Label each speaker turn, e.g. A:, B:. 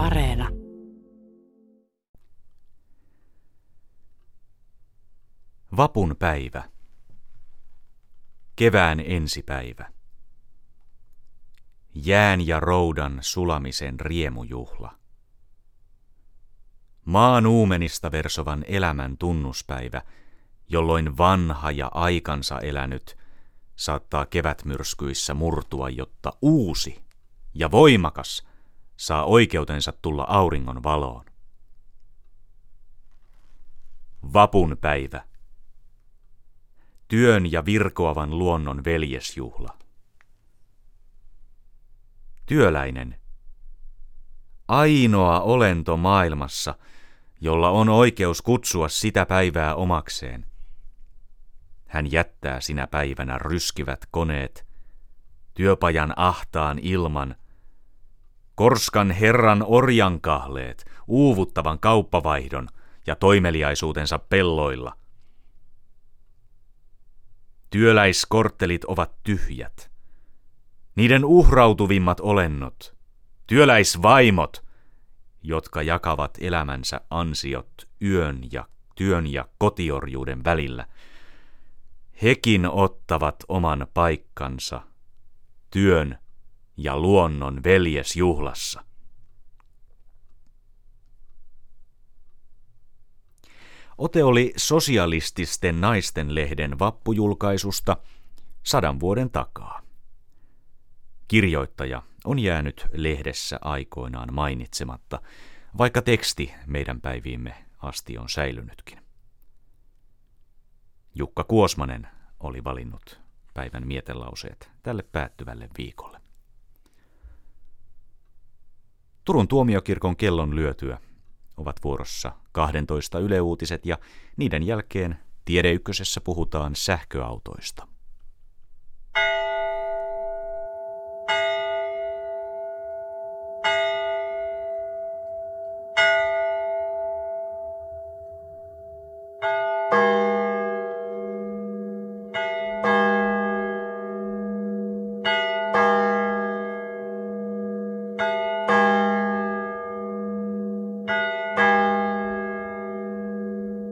A: Areena.
B: Vapun päivä. Kevään ensipäivä. Jään ja roudan sulamisen riemujuhla. Maan uumenista versovan elämän tunnuspäivä, jolloin vanha ja aikansa elänyt saattaa kevätmyrskyissä murtua, jotta uusi ja voimakas saa oikeutensa tulla auringon valoon. Vapun päivä. Työn ja virkoavan luonnon veljesjuhla. Työläinen. Ainoa olento maailmassa, jolla on oikeus kutsua sitä päivää omakseen. Hän jättää sinä päivänä ryskivät koneet, työpajan ahtaan ilman, korskan herran orjankahleet, uuvuttavan kauppavaihdon ja toimeliaisuutensa pelloilla. Työläiskorttelit ovat tyhjät. Niiden uhrautuvimmat olennot, työläisvaimot, jotka jakavat elämänsä ansiot yön ja työn ja kotiorjuuden välillä, hekin ottavat oman paikkansa työn ja luonnon veljesjuhlassa. Ote oli sosialististen naisten lehden vappujulkaisusta sadan vuoden takaa. Kirjoittaja on jäänyt lehdessä aikoinaan mainitsematta, vaikka teksti meidän päiviimme asti on säilynytkin. Jukka Kuosmanen oli valinnut päivän mietelauseet tälle päättyvälle viikolle. Turun tuomiokirkon kellon lyötyä ovat vuorossa 12 yleuutiset ja niiden jälkeen Tiedeykkösessä puhutaan sähköautoista.